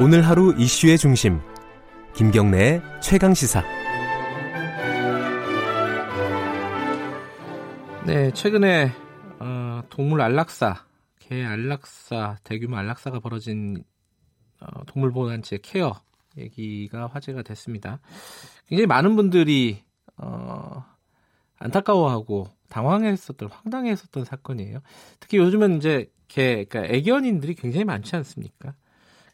오늘 하루 이슈의 중심 김경래의 최강 시사 네 최근에 어, 동물 안락사 개 안락사 대규모 안락사가 벌어진 어, 동물보호단체 케어 얘기가 화제가 됐습니다. 굉장히 많은 분들이 어, 안타까워하고 당황했었던 황당했었던 사건이에요. 특히 요즘은 이제 개 그러니까 애견인들이 굉장히 많지 않습니까?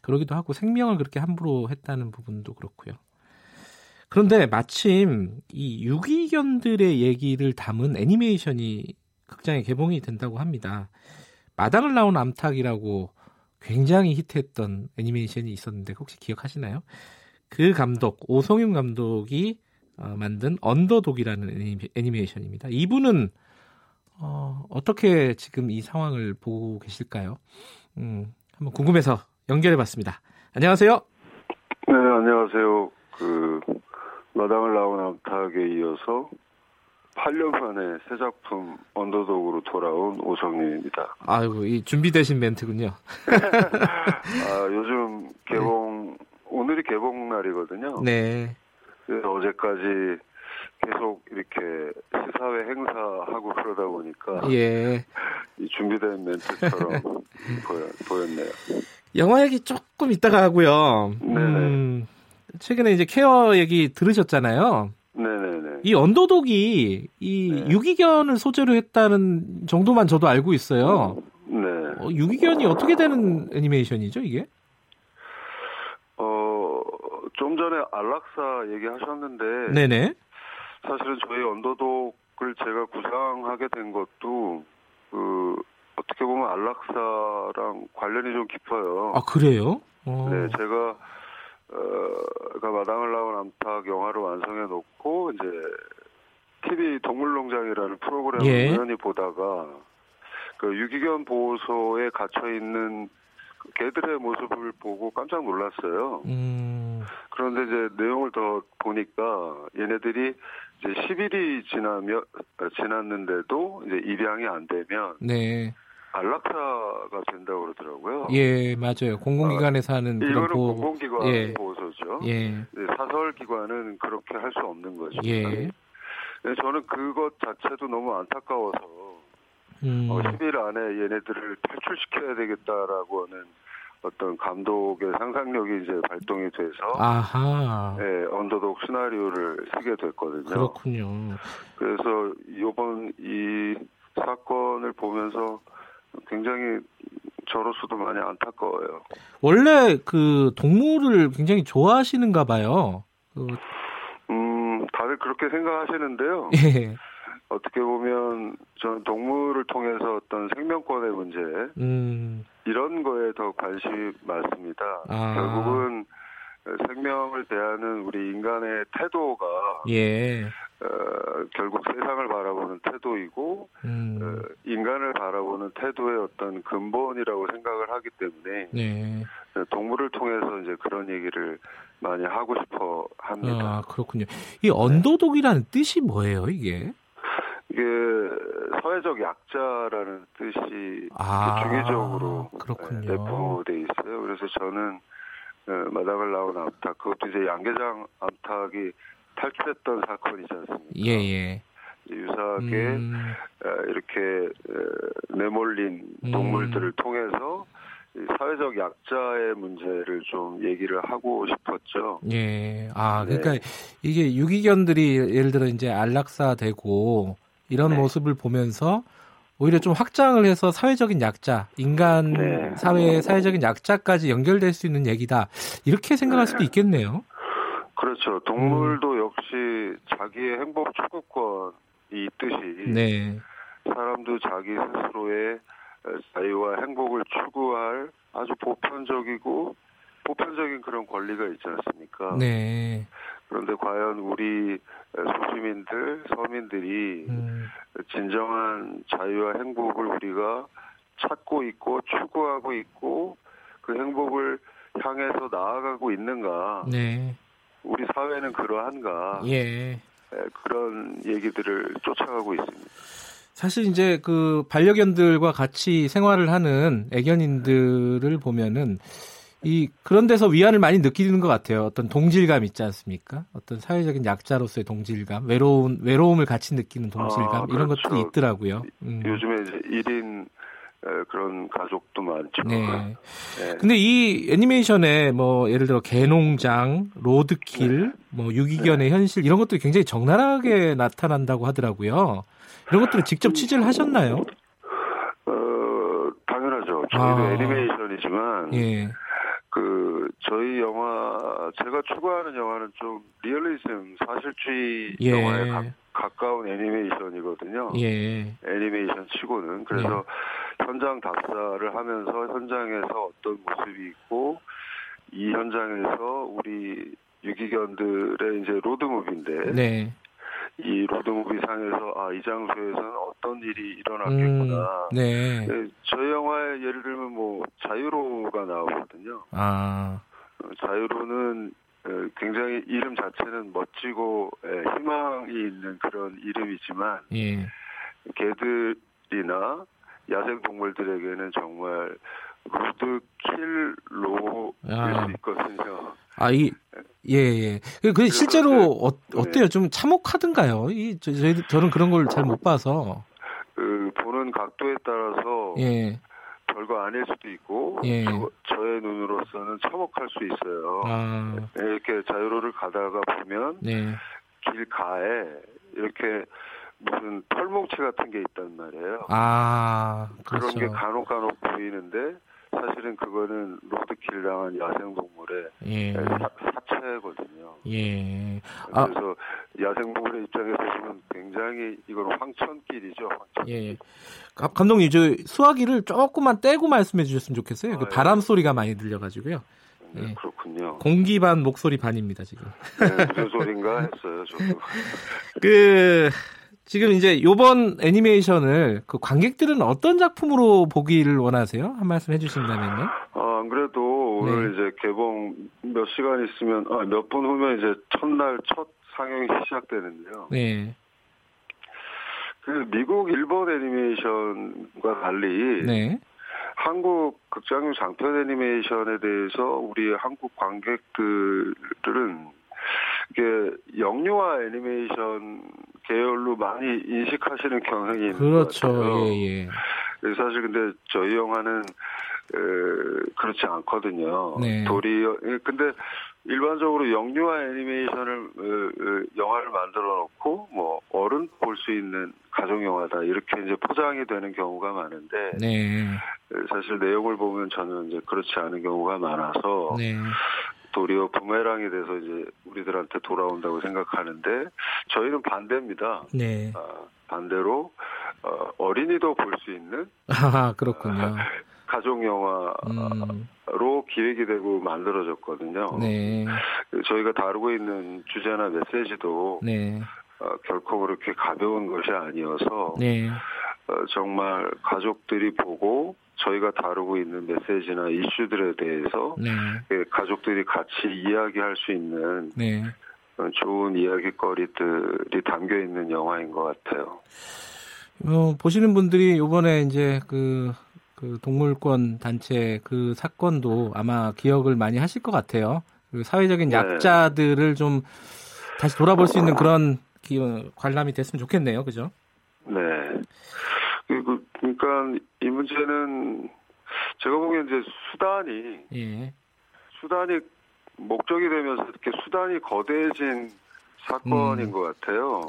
그러기도 하고 생명을 그렇게 함부로 했다는 부분도 그렇고요. 그런데 마침 이 유기견들의 얘기를 담은 애니메이션이 극장에 개봉이 된다고 합니다. 마당을 나온 암탉이라고 굉장히 히트했던 애니메이션이 있었는데 혹시 기억하시나요? 그 감독 오성윤 감독이 어, 만든 언더독이라는 애니메이션입니다. 이분은 어, 어떻게 지금 이 상황을 보고 계실까요? 음, 한번 궁금해서 연결해봤습니다. 안녕하세요. 네, 안녕하세요. 그 마당을 나온 암탉에 이어서 8년 만에 새 작품 언더독으로 돌아온 오성윤입니다. 아이고, 이 준비되신 멘트군요. 아, 요즘 개봉, 네. 오늘이 개봉 날이거든요. 네. 그래서 어제까지 계속 이렇게 시사회 행사하고 그러다 보니까 예. 이 준비된 멘트처럼 보였네요. 영화 얘기 조금 이따가 하고요. 네. 음, 최근에 이제 케어 얘기 들으셨잖아요. 네네네. 이 언더독이 이 네. 유기견을 소재로 했다는 정도만 저도 알고 있어요. 네. 어, 유기견이 어떻게 되는 애니메이션이죠, 이게? 어, 좀 전에 안락사 얘기하셨는데. 네네. 사실은 저희 언더독을 제가 구상하게 된 것도 그 안락사랑 관련이 좀 깊어요. 아 그래요? 어. 네, 제가 어, 마당을 나온 암탉 영화를 완성해 놓고 이제 TV 동물농장이라는 프로그램을 예. 우연히 보다가 그 유기견 보호소에 갇혀 있는 그 개들의 모습을 보고 깜짝 놀랐어요. 음. 그런데 이제 내용을 더 보니까 얘네들이 이제 10일이 지나면 지났는데도 이제 입양이 안 되면 네. 안락사가 된다고 그러더라고요. 예, 맞아요. 공공기관에서 하는 아, 이거는 보호... 공공기관 예. 보호소죠. 예. 사설기관은 그렇게 할 수 없는 거죠. 예. 저는 그것 자체도 너무 안타까워서 음. 어, 10일 안에 얘네들을 탈출시켜야 되겠다라고 하는 어떤 감독의 상상력이 이제 발동이 돼서 아하. 네, 언더독 시나리오를 쓰게 됐거든요. 그렇군요. 그래서 이번 이 사건을 보면서 굉장히 저로서도 많이 안타까워요. 원래 그 동물을 굉장히 좋아하시는가 봐요. 그... 음, 다들 그렇게 생각하시는데요. 예. 어떻게 보면 저는 동물을 통해서 어떤 생명권의 문제 음. 이런 거에 더 관심이 많습니다. 아. 결국은 생명을 대하는 우리 인간의 태도가 예. 어, 결국 세상을 바라보는 태도이고 음. 어, 인간을 바라보는 태도의 어떤 근본이라고 생각을 하기 때문에 네. 동물을 통해서 이제 그런 얘기를 많이 하고 싶어 합니다. 아 그렇군요. 이 언더독이라는 네. 뜻이 뭐예요, 이게? 이게 사회적 약자라는 뜻이 아, 중의적으로 그렇군요. 내포돼 있어요. 그래서 저는 어, 나온 암탉 그것도 이제 양계장 암탉이 탈출했던 사건이지 않습니까? 예, 예. 유사하게 음. 어, 이렇게 내몰린 음. 동물들을 통해서 사회적 약자의 문제를 좀 얘기를 하고 싶었죠. 예. 아, 그러니까 네. 이게 유기견들이 예를 들어 이제 안락사 되고 이런 네. 모습을 보면서 오히려 좀 확장을 해서 사회적인 약자, 인간 네. 사회의 사회적인 약자까지 연결될 수 있는 얘기다. 이렇게 생각할 수도 있겠네요. 그렇죠. 동물도 음. 역시 자기의 행복 추구권이 있듯이 네. 사람도 자기 스스로의 자유와 행복을 추구할 아주 보편적이고 보편적인 그런 권리가 있지 않습니까? 네. 그런데 과연 우리 소시민들, 서민들이 음. 진정한 자유와 행복을 우리가 찾고 있고 추구하고 있고 그 행복을 향해서 나아가고 있는가? 네. 우리 사회는 그러한가? 예. 그런 얘기들을 쫓아가고 있습니다. 사실 이제 그 반려견들과 같이 생활을 하는 애견인들을 보면은 이 그런 데서 위안을 많이 느끼는 것 같아요. 어떤 동질감 있지 않습니까? 어떤 사회적인 약자로서의 동질감, 외로운 외로움을 같이 느끼는 동질감 아, 이런 그렇죠. 것들이 있더라고요. 음. 요즘에 이제 1인 그런 가족도 많죠. 네. 네. 근데 이 애니메이션에 뭐 예를 들어 개농장, 로드킬, 네. 뭐 유기견의 네. 현실 이런 것들이 굉장히 적나라하게 나타난다고 하더라고요. 이런 것들을 직접 취재를 하셨나요? 어, 당연하죠. 저희도 아. 애니메이션이지만 예. 그 저희 영화 제가 추구하는 영화는 좀 리얼리즘 사실주의 예. 영화에 가, 가까운 애니메이션이거든요. 예. 애니메이션 치고는 그래서 예. 현장 답사를 하면서 현장에서 어떤 모습이 있고 이 현장에서 우리 유기견들의 이제 로드무비인데 네. 이 로드무비 상에서 아 이 장소에서는 어떤 일이 일어났겠구나. 음, 네. 네. 저희 영화에 예를 들면 뭐 자유로가 나오거든요. 아. 어, 자유로는 어, 굉장히 이름 자체는 멋지고 예, 희망이 있는 그런 이름이지만 예. 개들이나 야생 동물들에게는 정말 로드킬로일 아. 수 있거든요. 아, 이, 예, 예. 그, 그 실제로 어, 어때요? 네. 좀 참혹하던가요? 이, 저, 저, 저는 그런 걸 잘 못 봐서. 그, 보는 각도에 따라서. 예. 별거 아닐 수도 있고. 예. 저, 저의 눈으로서는 참혹할 수 있어요. 아. 네, 이렇게 자유로를 가다가 보면. 네. 길 가에 이렇게 무슨 털뭉치 같은 게 있단 말이에요. 아, 그렇죠. 그런 게 간혹 간혹 보이는데 사실은 그거는 로드킬 당한 야생동물의 예. 사체거든요. 예. 아. 그래서 아. 야생동물의 입장에서 보면 굉장히 이건 황천길이죠. 황천길. 예. 감독님, 저 수화기를 조금만 떼고 말씀해 주셨으면 좋겠어요. 그 아, 그 바람 예. 소리가 많이 들려가지고요. 네, 예. 그렇군요. 공기 반 목소리 반입니다 지금. 네, 무슨 소린가 했어요 저도. 그 지금 이제 요번 애니메이션을 그 관객들은 어떤 작품으로 보기를 원하세요? 한 말씀 해주신다면요. 아, 안 그래도 오늘 네. 이제 개봉 몇 시간 있으면 아, 몇 분 후면 이제 첫날 첫 상영이 시작되는데요. 네. 그 미국 일본 애니메이션과 달리 네. 한국 극장용 장편 애니메이션에 대해서 우리 한국 관객들은 이게 영유아 애니메이션 계열로 많이 인식하시는 경향이 있는 그렇죠. 것 같아요. 예, 예. 사실 근데 저희 영화는 에, 그렇지 않거든요. 네. 도리어 예, 근데 일반적으로 영유아 애니메이션을 어, 어, 영화를 만들어 놓고 뭐 어른 볼 수 있는 가족 영화다 이렇게 이제 포장이 되는 경우가 많은데 네. 사실 내용을 보면 저는 이제 그렇지 않은 경우가 많아서 네. 도리어 부메랑이 돼서 이제 우리들한테 돌아온다고 생각하는데 저희는 반대입니다. 네. 아, 반대로 어, 어린이도 볼 수 있는 아 그렇군요. 가족 영화로 음. 기획이 되고 만들어졌거든요. 네. 저희가 다루고 있는 주제나 메시지도 네. 어, 결코 그렇게 가벼운 것이 아니어서 네. 어, 정말 가족들이 보고 저희가 다루고 있는 메시지나 이슈들에 대해서 네. 예, 가족들이 같이 이야기할 수 있는 네. 좋은 이야기거리들이 담겨 있는 영화인 것 같아요. 어, 보시는 분들이 이번에 이제 그, 그 동물권 단체 그 사건도 아마 기억을 많이 하실 것 같아요. 그 사회적인 네. 약자들을 좀 다시 돌아볼 수 있는 그런 기, 관람이 됐으면 좋겠네요. 그죠? 네. 그, 그러니까 이 문제는 제가 보기엔 이제 수단이 예. 수단이 목적이 되면서 이렇게 수단이 거대해진 사건인 음. 것 같아요.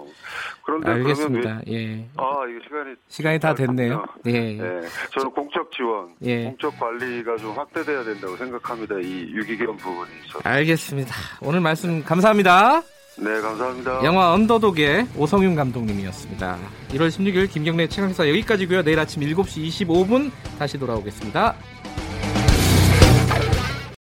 그런데 알겠습니다. 그러면 왜, 예. 아 이게 시간이 시간이 다 됐네요. 예. 네. 저는 공적 지원, 예. 공적 관리가 좀 확대돼야 된다고 생각합니다. 이 유기견 부분에 있어서. 알겠습니다. 오늘 말씀 감사합니다. 네, 감사합니다. 영화 언더독의 오성윤 감독님이었습니다. 1월 16일 김경래 최강사 여기까지고요. 내일 아침 7시 25분 다시 돌아오겠습니다.